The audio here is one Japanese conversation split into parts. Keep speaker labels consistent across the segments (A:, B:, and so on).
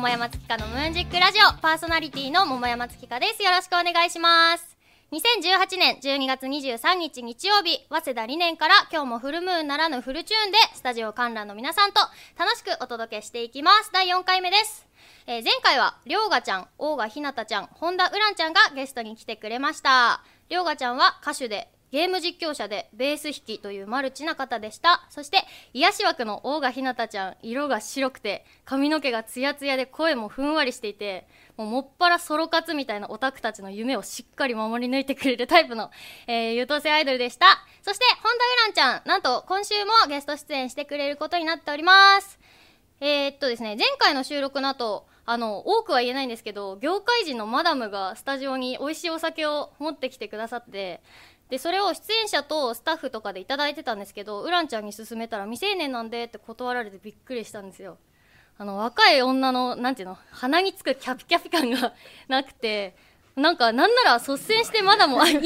A: 桃山月花のムーンジックラジオパーソナリティの桃山月花です。よろしくお願いします。2018年12月23日日曜日早稲田理念から今日もフルムーンならぬフルチューンでスタジオ観覧の皆さんと楽しくお届けしていきます。第4回目です。えー前回はりょうがちゃん、大賀ひなたちゃん、本田うらんちゃんがゲストに来てくれました。りょうがちゃんは歌手で、ゲーム実況者で、ベース弾きというマルチな方でした。そして、癒し枠の大賀ひなたちゃん、色が白くて、髪の毛がツヤツヤで声もふんわりしていて、もうもっぱらソロ活みたいなオタクたちの夢をしっかり守り抜いてくれるタイプの、えー優等生アイドルでした。そして、本田うらんちゃん、なんと今週もゲスト出演してくれることになっております。えーっとですね、前回の収録の後、あの、多くは言えないんですけど、業界人のマダムがスタジオに美味しいお酒を持ってきてくださって、で、それを出演者とスタッフとかでいただいてたんですけど、ウランちゃんに勧めたら未成年なんで？って断られてびっくりしたんですよ。あの、若い女の、なんていうの、鼻につくキャピキャピ感がなくて、なんか、なんなら率先してマダム、あ、今、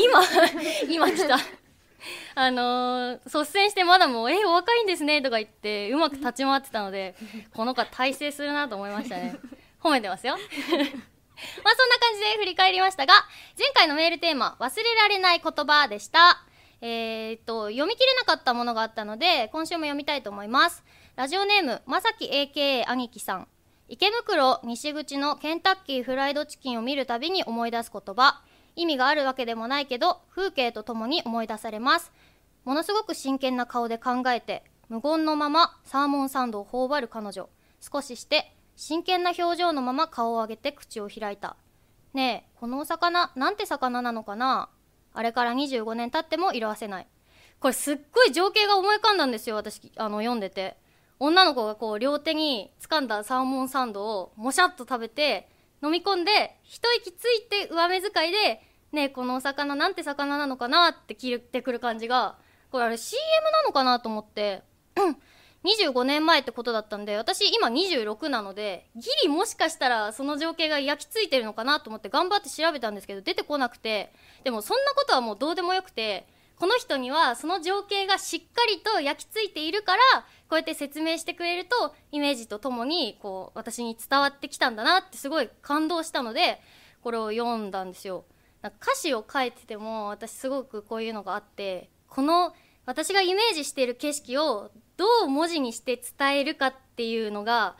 A: 今来た。あのー率先してマダムを、え、お若いんですねとか言って、うまく立ち回ってたので、この子は大成するなと思いましたね。褒めてますよ。まあそんな感じで振り返りましたが、前回のメールテーマ、忘れられない言葉でした。えーっと、読み切れなかったものがあったので、今週も読みたいと思います。ラジオネーム、まさき AKA 兄貴さん。池袋西口のケンタッキーフライドチキンを見るたびに思い出す言葉。意味があるわけでもないけど、風景とともに思い出されます。ものすごく真剣な顔で考えて、無言のままサーモンサンドを頬張る彼女。少しして、真剣な表情のまま顔を上げて口を開いた。ねえ、このお魚、なんて魚なのかな？あれから25年経っても色あせない。これすっごい情景が思い浮かんだんですよ、私、あの、読んでて。女の子がこう、両手に掴んだサーモンサンドをもしゃっと食べて、飲み込んで、一息ついて上目遣いで、ねえ、このお魚なんて魚なのかな？って聞いてくる感じが、これあれ CM なのかな？と思って、25年前ってことだったんで、私今26なので、ギリもしかしたらその情景が焼き付いてるのかなと思って頑張って調べたんですけど、出てこなくて、でもそんなことはもうどうでもよくて、この人にはその情景がしっかりと焼き付いているから、こうやって説明してくれると、イメージとともに、こう、私に伝わってきたんだなってすごい感動したので、これを読んだんですよ。なんか歌詞を書いてても、私すごくこういうのがあって、この、私がイメージしている景色をどう文字にして伝えるかっていうのが、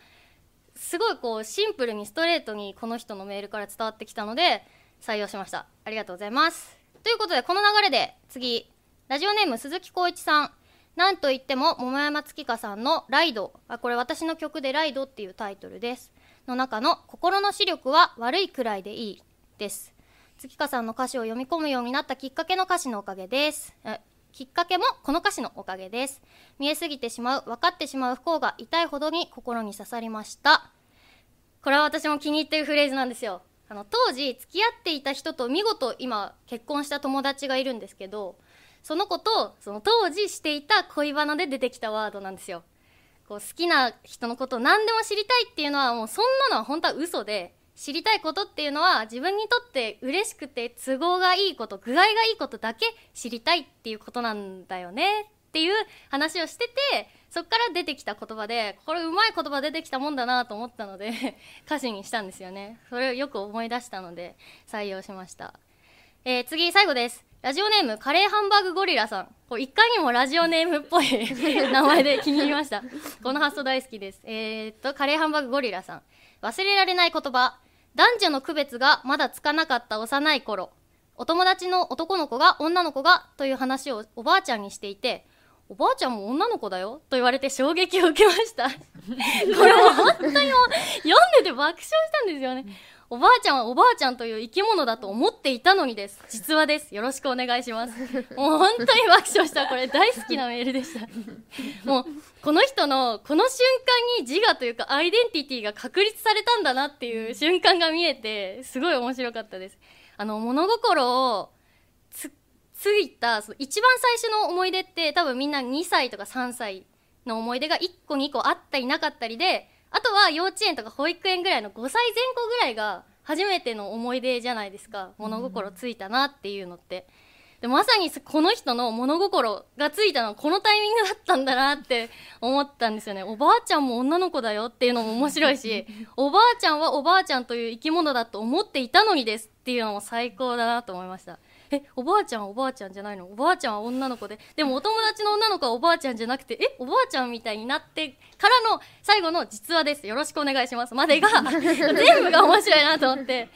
A: すごいこうシンプルにストレートにこの人のメールから伝わってきたので採用しました。ありがとうございます。ということでこの流れで次ラジオネーム鈴木浩一さん。なんといっても桃山月花さんの「ライド」あこれ私の曲で「ライド」っていうタイトルです。の中の「心の視力は悪いくらいでいい」です。月花さんの歌詞を読み込むようになったきっかけの歌詞のおかげです。えきっかけもこの歌詞のおかげです。見えすぎてしまう分かってしまう不幸が痛いほどに心に刺さりました。これは私も気に入ってるフレーズなんですよ。あの当時付き合っていた人と見事今結婚した友達がいるんですけどその子とその当時していた恋バナで出てきたワードなんですよ。こう好きな人のことを何でも知りたいっていうのはもうそんなのは本当は嘘で知りたいことっていうのは自分にとって嬉しくて都合がいいこと具合がいいことだけ知りたいっていうことなんだよね。っていう話をしててそっから出てきた言葉でこれうまい言葉出てきたもんだなと思ったので 歌詞にしたんですよね。それをよく思い出したので採用しました。えー次最後です。ラジオネームカレーハンバーグゴリラさん。こういかにもラジオネームっぽい 名前で気に入りました。この発想大好きです。えー、っとカレーハンバーグゴリラさん。忘れられない言葉。男女の区別がまだつかなかった幼い頃お友達の男の子が女の子がという話をおばあちゃんにしていておばあちゃんも女の子だよと言われて衝撃を受けました。これもう本当に読んでて爆笑したんですよねおばあちゃんはおばあちゃんという生き物だと思っていたのにです。実話です。よろしくお願いします。もう本当に爆笑した。これ大好きなメールでした。もうこの人のこの瞬間に自我というかアイデンティティが確立されたんだなっていう瞬間が見えてすごい面白かったです。あの物心をつついたその一番最初の思い出って多分みんな2歳とか3歳の思い出が1個2個あったりなかったりであとは幼稚園とか保育園ぐらいの5歳前後ぐらいが初めての思い出じゃないですか。物心ついたなっていうのって。でまさにこの人の物心がついたのはこのタイミングだったんだなって思ったんですよね。おばあちゃんも女の子だよっていうのも面白いしおばあちゃんはおばあちゃんという生き物だと思っていたのにですっていうのも最高だなと思いましたえおばあちゃんはおばあちゃんじゃないの？おばあちゃんは女の子で。でもお友達の女の子はおばあちゃんじゃなくてえおばあちゃんみたいになってからの最後の実話です。よろしくお願いしますまでが 全部が面白いなと思って。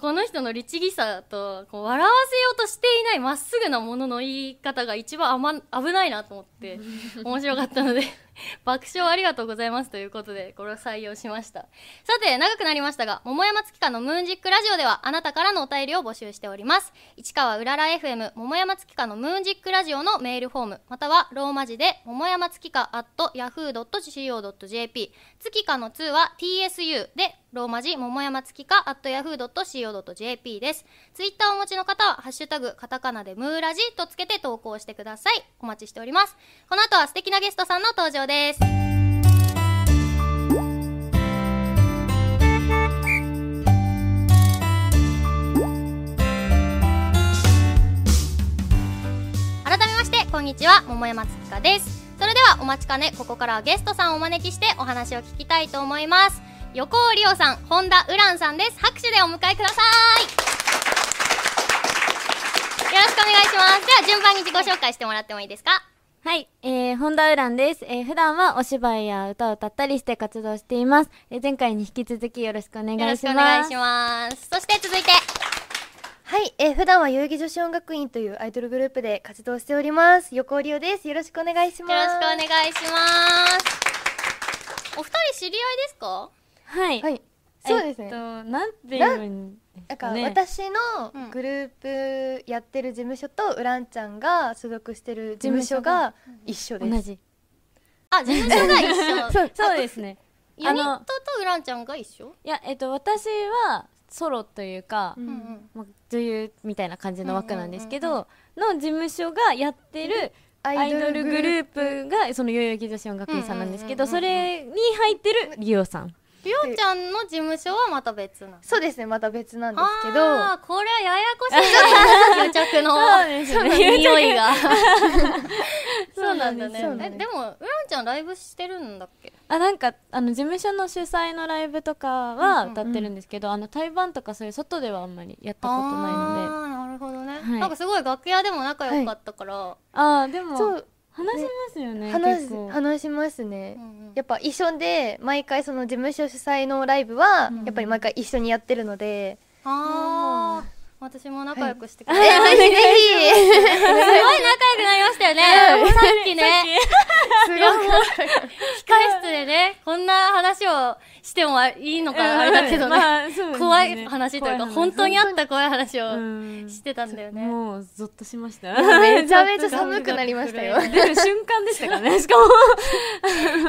A: この人の律儀さとこう笑わせようとしていないまっすぐなものの言い方が一番あ、ま、危ないなと思って。面白かったので 爆笑ありがとうございますということでこれを採用しました。さて長くなりましたが桃山月花のムーンジックラジオではあなたからのお便りを募集しております。市川うらら FM 桃山月花のムーンジックラジオのメールフォームまたはローマ字で桃山月花 at yahoo.co.jp 月花の2は TSU でローマ字桃山月花 at yahoo.co.jp です。ツイッターをお持ちの方はハッシュタグカタカナでムーラジとつけて投稿してください。お待ちしております。この後は素敵なゲストさんの登場です。改めましてこんにちは桃山月花です。それではお待ちかねここからはゲストさんをお招きしてお話を聞きたいと思います。横尾里央さん本田ウランさんです。拍手でお迎えください。よろしくお願いします。では順番に自己紹介してもらってもいいですか？
B: はい、えー、本田ウランです。えー、普段はお芝居や歌を歌ったりして活動しています。えー、前回に引き続きよろしくお願いします。よろしくお願いし
A: ます。そして続いて。
C: はい、えー、普段は代々木女子音楽院というアイドルグループで活動しております。横尾里央です。よろしくお願いします。
A: よろしくお願いします。お二人知り合いですか？
B: はい。
C: はい。そうですね。
B: えっと、なんていうん
C: ですかね。なんか私のグループやってる事務所とウランちゃんが所属してる事務所が一緒です。
B: 同じ。
A: あ、事務所が一緒。
B: そう、そうですね。
A: ユニットとウランちゃんが一緒？
B: いや、えっと私はソロというか、うんうん、女優みたいな感じの枠なんですけど、の事務所がやってる。アイドルグループがその代々木女子音楽院さんなんですけどそれに入ってるリオさん
A: りょうちゃんの事務所はまた別なの？
C: そうですねまた別なんですけど。
A: あこれはややこしい癒着 の。匂いが。そうなんだね。えでもうらんちゃんライブしてるんだっけ？
B: あなんかあの事務所の主催のライブとかは歌ってるんですけど、あの対バンとかそういう外ではあんまりやったことないので。あ
A: あなるほどね、はい、なんかすごい楽屋でも仲良かったから、はい、
B: ああでもそう話しますよね
C: 話話しますね、うんうん、やっぱ一緒で毎回その事務所主催のライブはやっぱり毎回一緒にやってるので、
A: うん、ああ、私も仲良くしてくれ、はい、ぜひぜひす。ごい仲良くなりましたよね、さっきねすごい。控室でねこんな話をしてもいいのかあれだけどね。まあね、怖い話というか本当にあった怖い話をしてたんだよね。
B: もうゾッとしました。
C: めちゃめちゃ寒くなりましたよ。
B: 出る瞬間でしたからねしかも。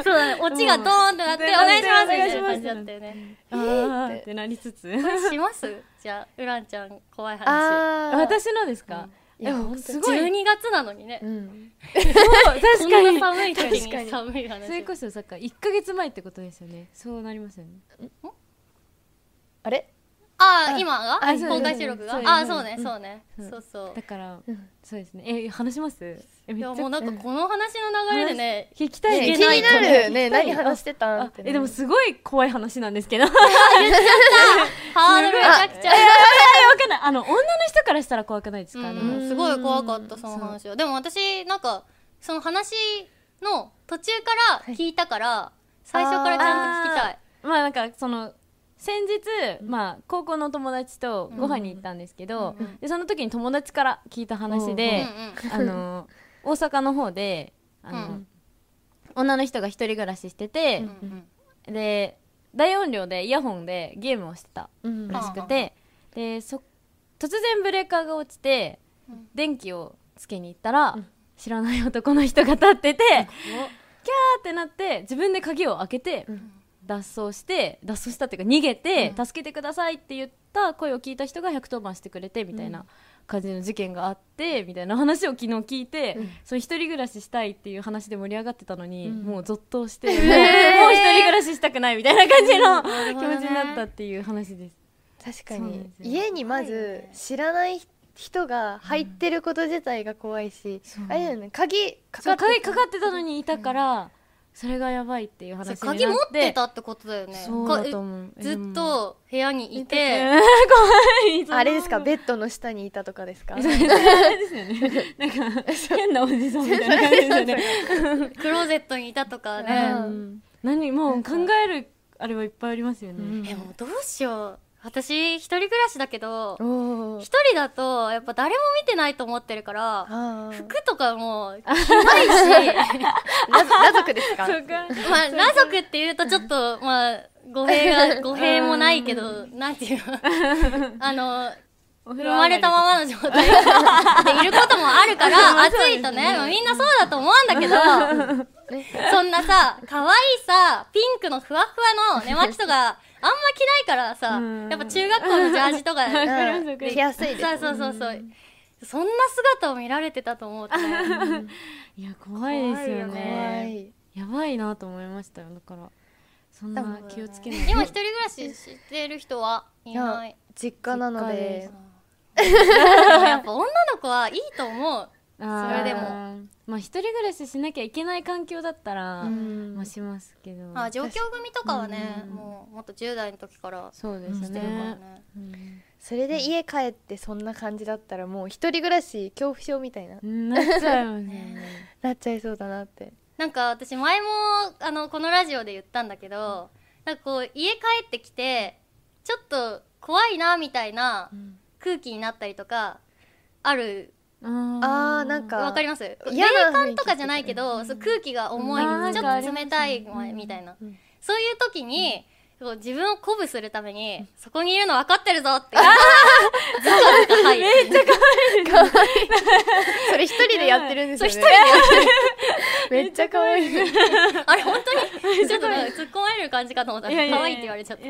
A: そうだね。オチがドーンってなってお願いしますみたいな感じだったよね
B: あー。ってなりつつ。
A: します？じゃあウランちゃん怖い話。
B: 私のですか、
A: でもすごい。12月なのにね、うん、
B: 確かに。
A: 寒い時に寒い話。
B: それこそさか1か月前ってことですよね。そうなりますよね。
C: あれ？
A: ああ今が？公開収録が？ああそうねそうね。そうそう。
B: だからそうですね。え話します？
A: いやもうなんかこの話の流れでね
B: 聞きたい
C: 気になるね。何話してたん
B: えでもすごい怖い話なんですけど。言っ
A: ちゃった。ハードルめちゃくちゃ。
B: わかんない。あの女の人からしたら怖くないですか？
A: すごい怖かったその話は。でも私なんかその話の途中から聞いたから最初からちゃんと聞きたい。
B: まあなんかその先日、まあ、高校の友達とご飯に行ったんですけど、でその時に友達から聞いた話で、あの大阪の方であの、女の人が一人暮らししてて、で大音量でイヤホンでゲームをしてた
C: うん。
B: らしくて、でそ突然ブレーカーが落ちて、
A: うん。
B: 電気をつけに行ったら、
C: うん。
B: 知らない男の人が立ってて、キャーってなって自分で鍵を開けて、
C: うん
B: 脱走して脱走したっていうか逃げて、
C: うん。
B: 助けてくださいって言った声を聞いた人が110番してくれてみたいな感じの事件があってみたいな話を昨日聞いて、
C: うん。
B: その一人暮らししたいっていう話で盛り上がってたのに、
C: うん。
B: もうゾッとして、もうもう一人暮らししたくないみたいな感じの気持ちになったっていう話です。
C: 確かに。
B: そうなんですよ。
C: 家にまず知らない人が入ってること自体が怖いし、
B: そう
C: あれだよね。鍵か
B: そう
C: かって
B: 鍵かかってたのにいたから、それがやばいっていう話になって。
A: 鍵持ってたってことだよね。
B: そうだと思う。
A: かずっと部屋にい
B: え
A: て。
B: ー怖い
C: あれですか？
B: ベ
C: ベッドの下にいたとかですか？
B: です。よ ねなんか変なおじさんみたいな感じで。すよね
A: クローゼットにいたとか
C: う
A: ね。
B: うん。何もう考えるあれはいっぱいありますよね、
C: うん。
A: えもうどうしよう私一人暮らしだけど一人だとやっぱ誰も見てないと思ってるから服とかも着ないし。
C: ララ族ですか？
A: まあ裸族っていうとちょっとまあ語弊が 語弊もないけどなんていうの。あの
B: お
A: 生まれたままの状態でいることもあるから 暑いとねまあみんなそうだと思うんだけどそんなさ可愛いさピンクのふわふわの寝巻きとかあんま着ないからさ
B: うん。
A: やっぱ中学校のジャージとか
C: 着やすいです。
A: そうそうそうそう。そんな姿を見られてたと思うとね
B: いや怖いですよ
C: 怖
B: ね。
C: い
B: やばいなと思いましたよだから。そんな気をつけない
A: 今一人暮らししてる人はいない。
C: 実家なので。
A: やっぱ女の子はいいと思うそれでも。
B: まあ一人暮らししなきゃいけない環境だったら、
C: うん。
B: まあしますけど。
A: あ上京組とかはね
B: うん。
A: もうもっと10代の時から
B: そうです
A: してるから
B: ね、
A: ね
B: うん
C: それで家帰ってそんな感じだったらもう一人暮らし恐怖症みたいな。
B: なっちゃいますよね
C: なっちゃいそうだなって。
A: なんか私前もあのこのラジオで言ったんだけどなんかこう家帰ってきてちょっと怖いなみたいな空気になったりとかある
B: あ
C: あーなんか
A: わかります。霊
C: 嫌な
A: 感とかじゃないけど、そう空気が重い、
B: うん
A: ちょっと冷たいみたいな、
C: うん。
A: そういう時に、自分を鼓舞するために、そこにいるの分かってるぞってずかずか入るめっちゃ
C: それ一人でやってるんですよね。
A: そう一人でや
C: めっちゃ可愛い。
A: あれ本当に？ちょっと突っ込まれる感じかと思った。ら可愛いって言われちゃった。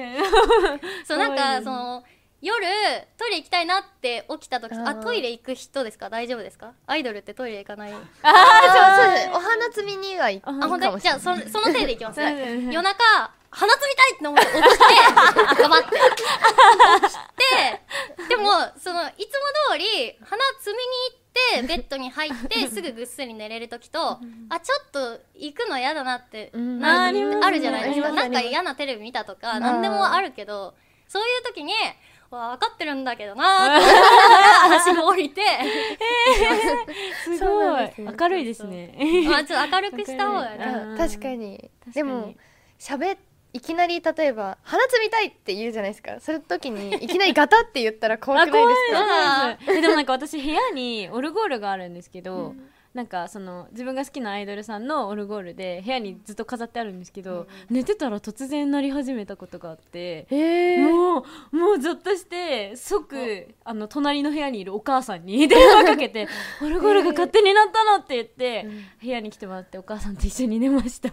A: そうなん
B: 可愛い。
A: かその夜トイレ行きたいなって起きた時
C: あ
A: トイレ行く人ですか？大丈夫ですか？アイドルってトイレ行かない。
C: あそうそうですお花摘みには行
B: あ
A: あ本当？にじゃあそその手で行きます。夜中鼻摘みたいって思って起きて頑張って。起きてでもそのいつも通り鼻摘みに行ってベッドに入ってすぐぐっすり寝れる時とあちょっと行くの嫌だなって
C: うん。
A: な
B: あ
A: るじゃないですか。なんか嫌なテレビ見たとか何でもあるけどそういう時にわ分かってるんだけどな。ーって話が降りて。
B: すごい。明るいですね。
A: まあちょっと明るくした方がね
C: 確かに
B: 確かに。
C: でも喋っいきなり例えば「鼻摘みたい」って言うじゃないですか。その時にいきなりガタって言ったら怖くないですか？
B: でもなんか私部屋にオルゴールがあるんですけど、なんかその自分が好きなアイドルさんのオルゴールで部屋にずっと飾ってあるんですけど、寝てたら突然鳴り始めたことがあって、
C: へえ
B: もうもうゾッとして即あ。の隣の部屋にいるお母さんに電話かけて「オルゴールが勝手になったの?」って言って、部屋に来てもらってお母さんと一緒に寝ました。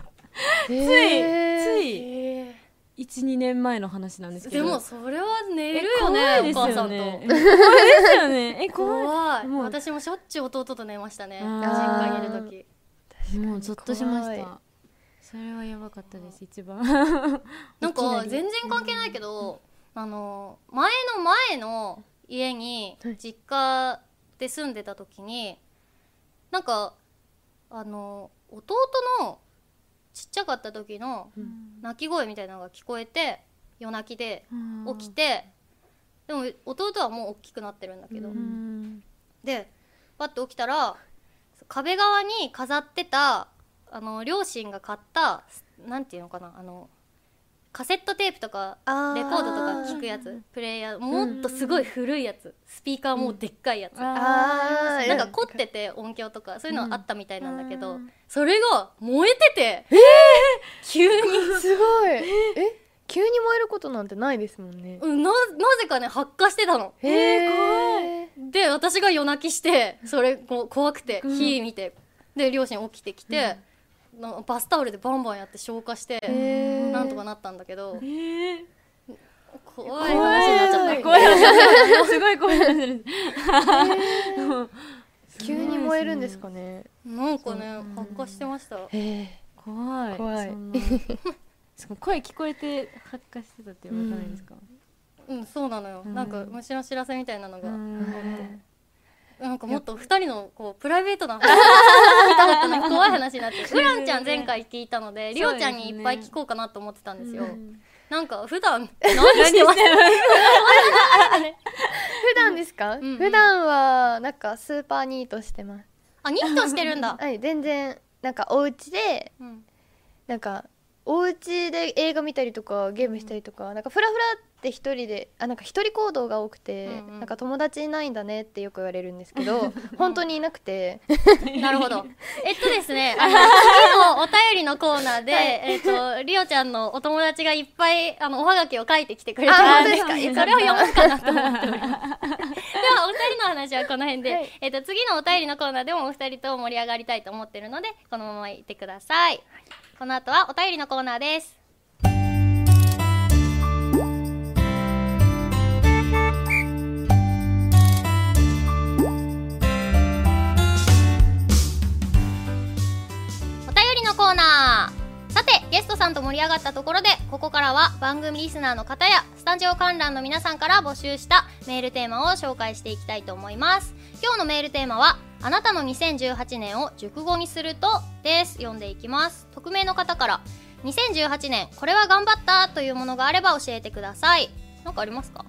C: つい
B: つい12年前の話なんですけど。
A: でもそれは寝る
B: え
A: よね。お母さん
B: よね
A: と
B: 怖いですよね。え 怖い。
A: 怖い。
B: もう。
A: 私もしょっちゅう弟と寝ましたね。
B: あ
A: 実
B: ー
A: 家にいる時。
B: もうゾッとしました。それはやばかったです 一番。
A: なんか全然関係ないけどあの前の前の家に
C: はい。
A: 実家で住んでた時になんかあの弟のちっちゃかった時の泣き声みたいなのが聞こえて夜泣きで起きてでも弟はもう大きくなってるんだけど、でパッと起きたら壁側に飾ってたあの両親が買ったなんていうのかなあのカセットテープとかレコードとか聞くやつプレイヤーもっとすごい古いやつ。スピーカーもでっかいやつ、
C: あー。
A: なんか凝ってて音響とかそういうのあったみたいなんだけど、
B: うん。
A: それが燃えてて、急に。
C: すごい。え急に燃えることなんてないですもんね。
A: うんななぜかね発火してたの。
C: へえ
A: で私が夜泣きしてそれこう怖くて
B: うん。
A: 火見てで両親起きてきて、なんかバスタオルでバンバンやって消火してなんとかなったんだけど
B: えー。
A: 怖い話になっちゃった
B: 怖い話すごい怖い話です。
C: 急に燃えるんですかね。
A: なんかね発火してました。
B: 怖い。
C: 怖い。
B: 声聞こえて発火してたって言われないですか、
A: うん。そうなのよ、
B: うん
A: なん。か虫の知らせみたいなのが、
B: うん
A: なんかもっと二人のこうプライベートな話聞いたかったのに怖い話になって ウランちゃん前回聞いたのでリオちゃんにいっぱい聞こうかなと思ってたんですよ。
B: うん
A: なんか普段何してます？
C: 普段ですか、
A: んうん。
C: 普段はなんかスーパーニートしてます。
A: あニットしてるんだ、
C: はい全然なんかお家で
A: うん。
C: なんかお家で映画見たりとかゲームしたりとか、なんかフラフラって一人であなんか一人行動が多くて、
A: うんうん。
C: なんか友達いないんだねってよく言われるんですけど 本当にいなくて。
A: なるほど。えっとですね、あの、次のお便りのコーナーで、えっと、りおちゃんのお友達がいっぱい、あの、おはがきを書いてきてくれた
C: あ
A: ので、
C: すか？
A: それを読もうかなと思っております。では、お二人の話はこの辺で、
C: はい。
A: えっと、次のお便りのコーナーでもお二人と盛り上がりたいと思ってるので、このままいてください。この後はお便りのコーナーです。お便りのコーナーさてゲストさんと盛り上がったところでここからは番組リスナーの方やスタジオ観覧の皆さんから募集したメールテーマを紹介していきたいと思います今日のメールテーマはあなたの2018年を熟語にするとです。読んでいきます。匿名の方から。2018年これは頑張ったというものがあれば教えてください。何かありますか？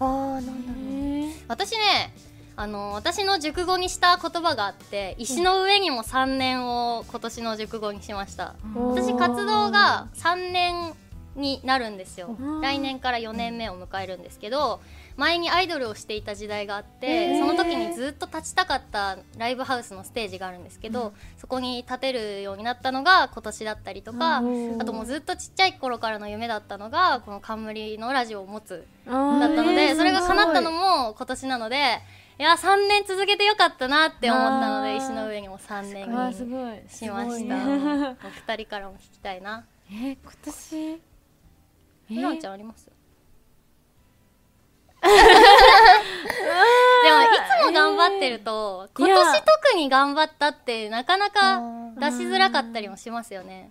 C: あーなんだろう。
A: 私ねあの私の熟語にした言葉があって石の上にも3年を今年の熟語にしました。
C: おー
A: 私活動が3年になるんですよ。
B: うん。
A: 来年から4年目を迎えるんですけど前にアイドルをしていた時代があってその時にずっと立ちたかったライブハウスのステージがあるんですけど、そこに立てるようになったのが今年だったりとか、
B: うん
A: あともうずっとちっちゃい頃からの夢だったのがこの冠のラジオを持つだったので、
B: えー
A: それが叶ったの
B: す
A: も今年なのでいや3年続けてよかったなって思ったので石の上にも3年にしました、お二人からも聞きたいな。
B: えー、今年？え？
A: ひろんちゃんあります？でもいつも頑張ってると今年特に頑張ったってなかなか出しづらかったりもしますよね。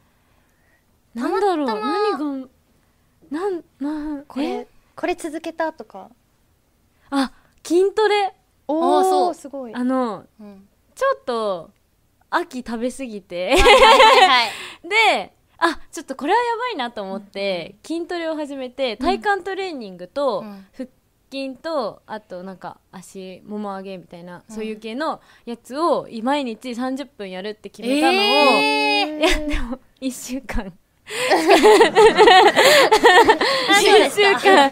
B: なんだろう何がなんなん
C: これ
B: え？
C: これ続けたとか。
B: あ筋トレ？
C: お
A: あーそう。
C: おすごい。
B: あの
A: うん。
B: ちょっと秋食べ過ぎて。であちょっとこれはやばいなと思って、筋トレを始めて体幹トレーニングと、
A: うん。
B: 腹筋とあとなんか足もも上げみたいな、そういう系のやつを毎日30分やるって決めたのを、
A: えー。
B: いやでも1週間 1
A: か。
B: 週間。い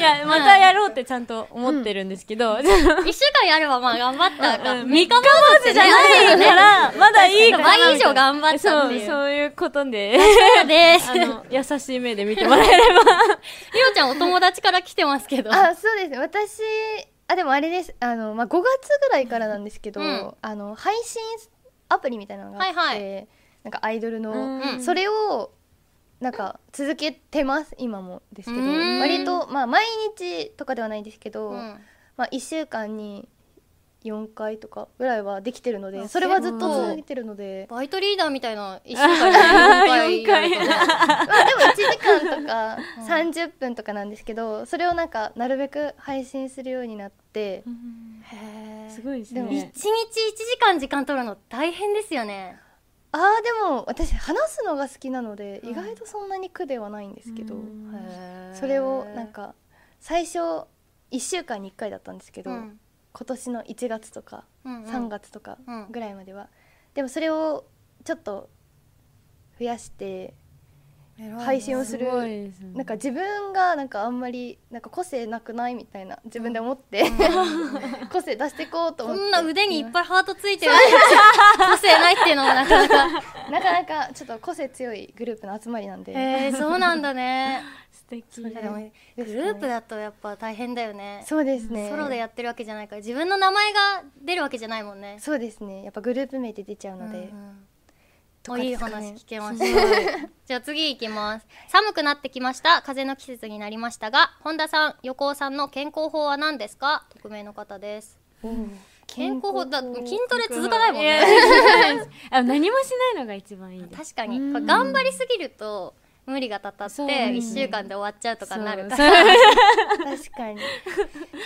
B: やまたやろうってちゃんと思ってるんですけど、
A: 一週間やればまあ頑張った。か
B: うん。
A: 三日坊主
B: じゃないからまだいいかな
A: 倍以上頑張ったっていう
B: そうそういうことで。
A: そうです。
B: あの優しい目で見てもらえれば。
A: りおちゃんお友達から来てますけど。
C: あそうです。ね私あでもあれです。あの、まあ、5月ぐらいからなんですけど、
A: うん。
C: あの配信アプリみたいなのがあって、
A: はいは
C: なんかアイドルの、
B: うん。
C: それをなんか続けてます今もですけど。割とまあ毎日とかではないんですけど、
A: うん。
C: まあ、1週間に4回とかぐらいはできてるの
A: あ
C: でそれはずっと続けてるので。
A: バイトリーダーみたいな 一週間に4回やると。ね
C: まあでも1時間とか
A: うん。
C: 30分とかなんですけどそれをなんかなるべく配信するようになって。
B: すごいです
C: でも
A: 一
B: ね
A: 日一時間時間取るの大変ですよね
C: あーでも私話すのが好きなので
A: うん。
C: 意外とそんなに苦ではないんですけど
B: うん。
C: それをなんか最初1週間に1回だったんですけど
A: うん。
C: 今年の1月とか
A: うんうん。
C: 3月とか
A: うん。
C: ぐらいまでは。でもそれをちょっと増やして配信をするなんか自分がなんかあんまりなんか個性なくないみたいな自分で思って、個性出していこうと
A: こ
C: 思って。
A: ん。な腕にいっぱいハートついてる。個性ないっていうのもなかなか。
C: なかなかちょっと個性強いグループの集まりなんで、
A: へえそうなんだね。
B: 素敵。
A: グループだとやっぱ大変だよね。
C: そうですね。
A: ソロでやってるわけじゃないから自分の名前が出るわけじゃないもんね。
C: そうですね。やっぱグループ名で出ちゃうので、と
A: おいい話聞けました じゃあ次行きます。寒くなってきました。風邪の季節になりましたが本田さん横尾さんの健康法は何ですか？匿名の方です。健康法だ筋トレ続かないもんね。
B: あ何もしないのが一番いい
A: 確かに。頑張りすぎると無理がたたって
B: そう。
A: 1週間で終わっちゃうとかになるから。
C: 確かに。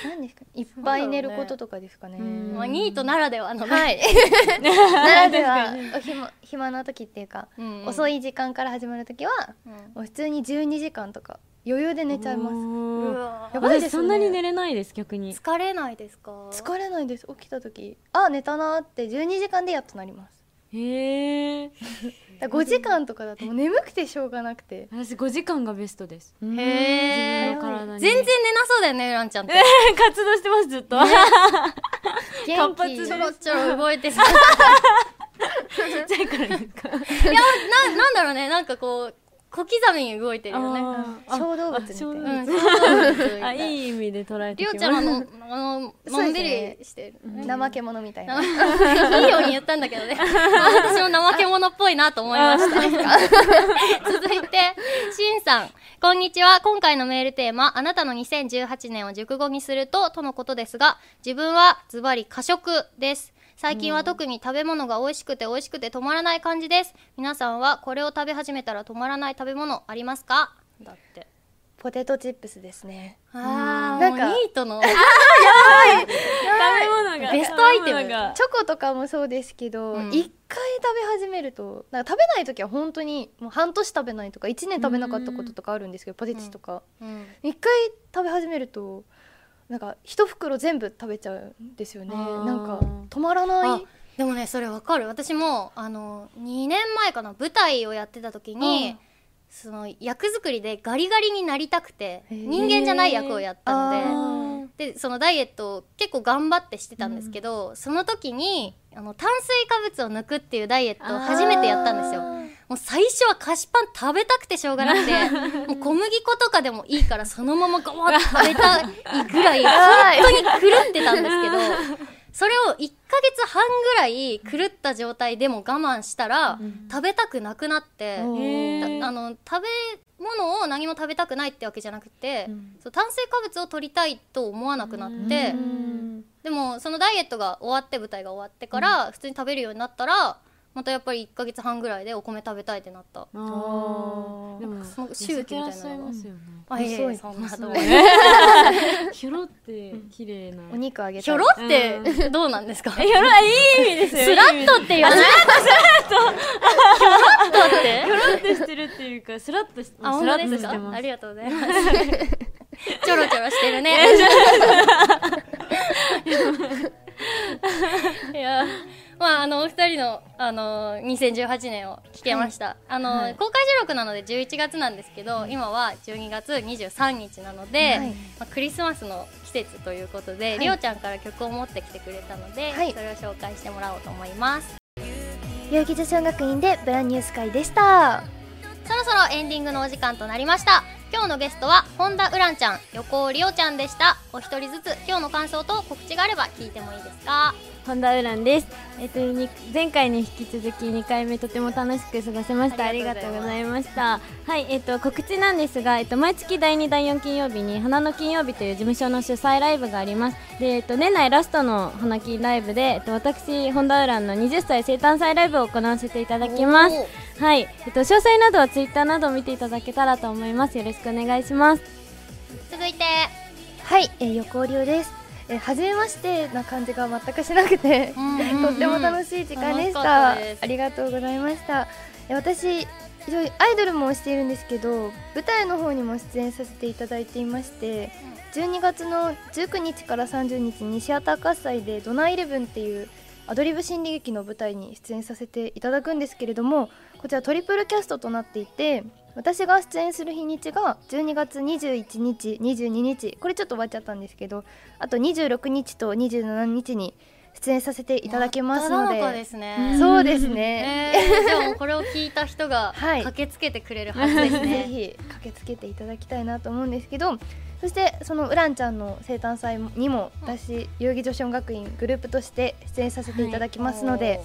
C: 何ですかいっぱい寝ることとかですかね。
B: うん。
A: まあニートならではのね、
C: はい。ならでは。お暇暇な時っていうか、
A: うんうん。
C: 遅い時間から始まる時は
A: うん。
C: もう普通に12時間とか余裕で寝ちゃいます。やばいですよね。
B: 私そんなに寝れないです逆に。
A: 疲れないですか？
C: 疲れないです。起きた時あ寝たなーって12時間でやっとなります
B: へえ
C: だ5時間とかだともう眠くてしょうがなくて。
B: 私5時間がベストです。
A: へえ全然寝なそうだよねランちゃんって。
B: 活動してますずっと。
C: 元
B: 活発
C: 気
A: ちょろちょろ動いてさ。
B: ちっちゃいから。ですか
A: いやななんだろうね。なんかこう小刻みに動いてるよね。
C: 小動物みたいな
B: いい意味で捉えて
A: りょうちゃんはあのあののんびりしてる、ね
C: 怠け者みたいな。
A: いいように言ったんだけどね。私も怠け者っぽいなと思いました。続いてしんさん。こんにちは。今回のメールテーマあなたの2018年を熟語にするととのことですが自分はズバリ過食です最近は特に食べ物が美味しくて美味しくて止まらない感じです。皆さんはこれを食べ始めたら止まらない食べ物ありますか？だって。
C: ポテトチップスですね。
A: あー
C: なんか
A: ニートの
B: 食べ物が
A: ベストアイテム。
C: チョコとかもそうですけど
A: うん。
C: 一、回食べ始めるとなんか食べない時は本当にもう半年食べないとか1年食べなかったこととかあるんですけどポテチとか。
A: うん。
C: 一、回食べ始めるとなんか一袋全部食べちゃうんですよね。なんか止まらない。
A: でもねそれわかる。私もあの2年前かな舞台をやってた時に、その役作りでガリガリになりたくて人間じゃない役をやった
C: あ
A: のででそのダイエットを結構頑張ってしてたんですけど、その時にあの炭水化物を抜くっていうダイエットを初めてやったんですよもう最初は菓子パン食べたくてしょうがなくて もう小麦粉とかでもいいからそのままガワッと食べたいぐらい 本当に狂ってたんですけど それを1ヶ月半ぐらい狂った状態でも我慢したら、食べたくなくなって、あの食べ物を何も食べたくないってわけじゃなくて、
C: うん。
A: そう炭水化物を取りたいと思わなくなって、
C: うん。
A: でもそのダイエットが終わって舞台が終わってから普通に食べるようになったらまたやっぱり1ヶ月半ぐらいでお米食べたいってなった。
B: あー。でも
A: その周期みたいなのがあいえいえそんなどう
B: ひょろって綺麗な。
C: お肉あげた
A: ひょろって？どうなんですか？
B: えひょろいい意味ですよ。
A: スラッとっていうスラッと？って？
B: ひょろって？してるっていうかスラッとし
A: あ
B: スラッとしてます。
A: ありがとうございます。ちょろちょろしてるね。いやまああのお二人のあの2018年を聞けました、あの、
B: はい。
A: 公開収録なので11月なんですけど今は12月23日なので、
C: はい。
A: まあ、クリスマスの季節ということで、
C: い。
A: りょうちゃんから曲を持ってきてくれたので、
C: はい。
A: それを紹介してもらおうと思います。
C: 代々木女子音楽院でブランニュース会でした。
A: そろそろエンディングのお時間となりました今日のゲストは本田ウランちゃん横尾りおちゃんでしたお一人ずつ今日の感想と告知があれば聞いてもいいですか？
B: 本田ウランです。えっとに前回に引き続き2回目とても楽しく過ごせました。あ
A: あり
B: りがとうご
A: ざい
B: ました。はい、えっと告知なんですが、えっと毎月第2第4金曜日に花の金曜日という事務所の主催ライブがあります。で、えっと年内ラストの花金ライブで、えっと私本田ウランの20歳生誕祭ライブを行わせていただきます。はい、えっと詳細などはツイッターなどを見ていただけたらと思います。よろしくお願いします。
A: 続いて。
C: はい、えー、横尾亮です。えー、初めましてな感じが全くしなくて、とっても楽しい時間でした。
A: ったです。
C: ありがとうございました。え私アイドルもしているんですけど舞台の方にも出演させていただいていまして12月の19日から30日にシアター喝采で「ドナイレブン」っていうアドリブ心理劇の舞台に出演させていただくんですけれどもこちらトリプルキャストとなっていて私が出演する日にちが12月21日22日。これちょっと終わっちゃったんですけどあと26日と27日に出演させていただきますので。
A: ですね。
C: そうですね、
A: えー、じゃあもうこれを聞いた人が
C: はい。
A: 駆けつけてくれるはずです
C: ぜ
A: ね、
C: ひ駆けつけていただきたいなと思うんですけどそしてそのウランちゃんの生誕祭にも私代々木女子音楽院グループとして出演させていただきますので、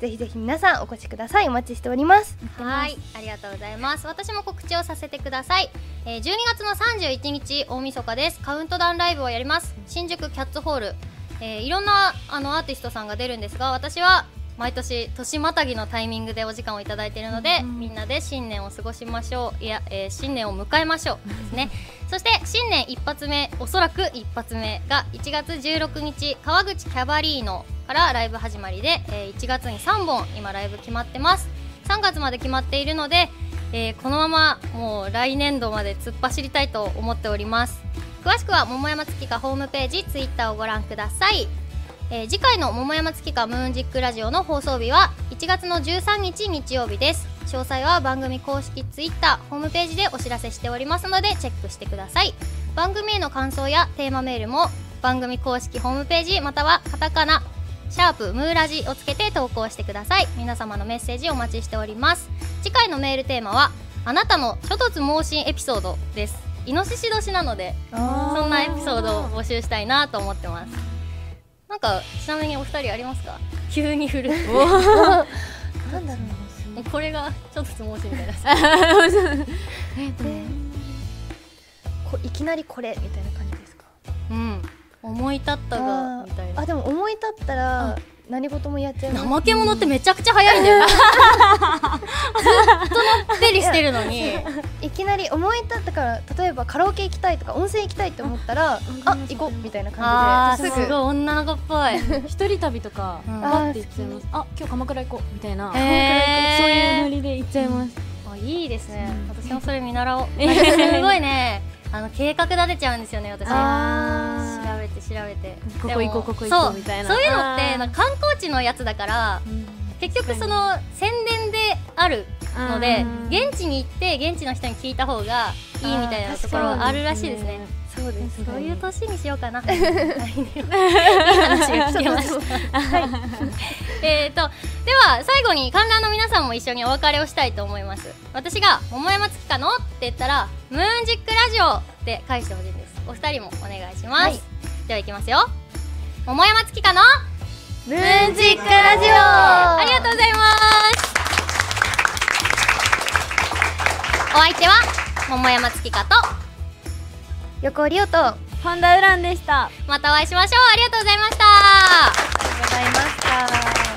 C: ぜひぜひ皆さんお越しくださいお待ちしております
A: はい、ありがとうございます。私も告知をさせてください。えー、12月の31日大晦日です。カウントダウンライブをやります。新宿キャッツホール。えー、いろんなあのアーティストさんが出るんですが、私は毎年年またぎのタイミングでお時間をいただいているので、みんなで新年を過ごしましょう。いや、えー新年を迎えましょうですね。そして新年一発目、おそらく一発目が1月16日川口キャバリーノからライブ始まりで、えー1月に3本今ライブ決まってます。3月まで決まっているので、えーこのままもう来年度まで突っ走りたいと思っております。詳しくは桃山月花ホームページツイッターをご覧ください、えー次回の桃山月花ムーンジックラジオの放送日は1月の13日日曜日です。詳細は番組公式ツイッターホームページでお知らせしておりますのでチェックしてください。番組への感想やテーマメールも番組公式ホームページまたはカタカナシャープムーラジをつけて投稿してください。皆様のメッセージお待ちしております。次回のメールテーマはあなたの諸突猛進エピソードです。イノシシ年なのでそんなエピソードを募集したいなと思ってます。なんかちなみにお二人ありますか？急に振る。
C: なんだろう
A: これがちょっと猛進みたいな。
C: こいきなりこれみたいな感じですか？
A: うん思い立ったがみたいな。
C: あでも思い立ったら何事もやっちゃいます
A: 怠け者ってめちゃくちゃ早いんだよ。ずっとのってりしてるのに。
C: いきなり思い立ったから例えばカラオケ行きたいとか温泉行きたいと思ったらあ行こうみたいな感じです
A: ごい女の子っぽい。
B: 一人旅とか
A: うん。
B: パッて行っちゃいます。あ今日鎌倉行こうみたいな。そういうノリで行っちゃいます。
A: あいいですね。私もそれ見習おう。すごいねあの計画立てちゃうんですよね私。
C: あ
A: 調べて調べて。
B: ここ行こうここ行こう
A: そう
B: みたいな。
A: そういうのってなんか観光地のやつだから結局その宣伝であるので現地に行って現地の人に聞いた方がいいみたいなところはあるらしいですね
C: そうです
A: そういう年にしようかな。来 年はいい話が聞けました。はい。えっとでは最後に観覧の皆さんも一緒にお別れをしたいと思います。私が桃山月花のって言ったらムーンジックラジオって返してほしいです。お二人もお願いします。
C: はい
A: では行きますよ。桃山月花の
C: ムーンジックラジオ
A: ありがとうございます。お相手は桃山月花と
C: 横尾リオとあ
B: 本田ウランでした
A: またお会いしましょう。ありがとうございました。
C: りがとうございました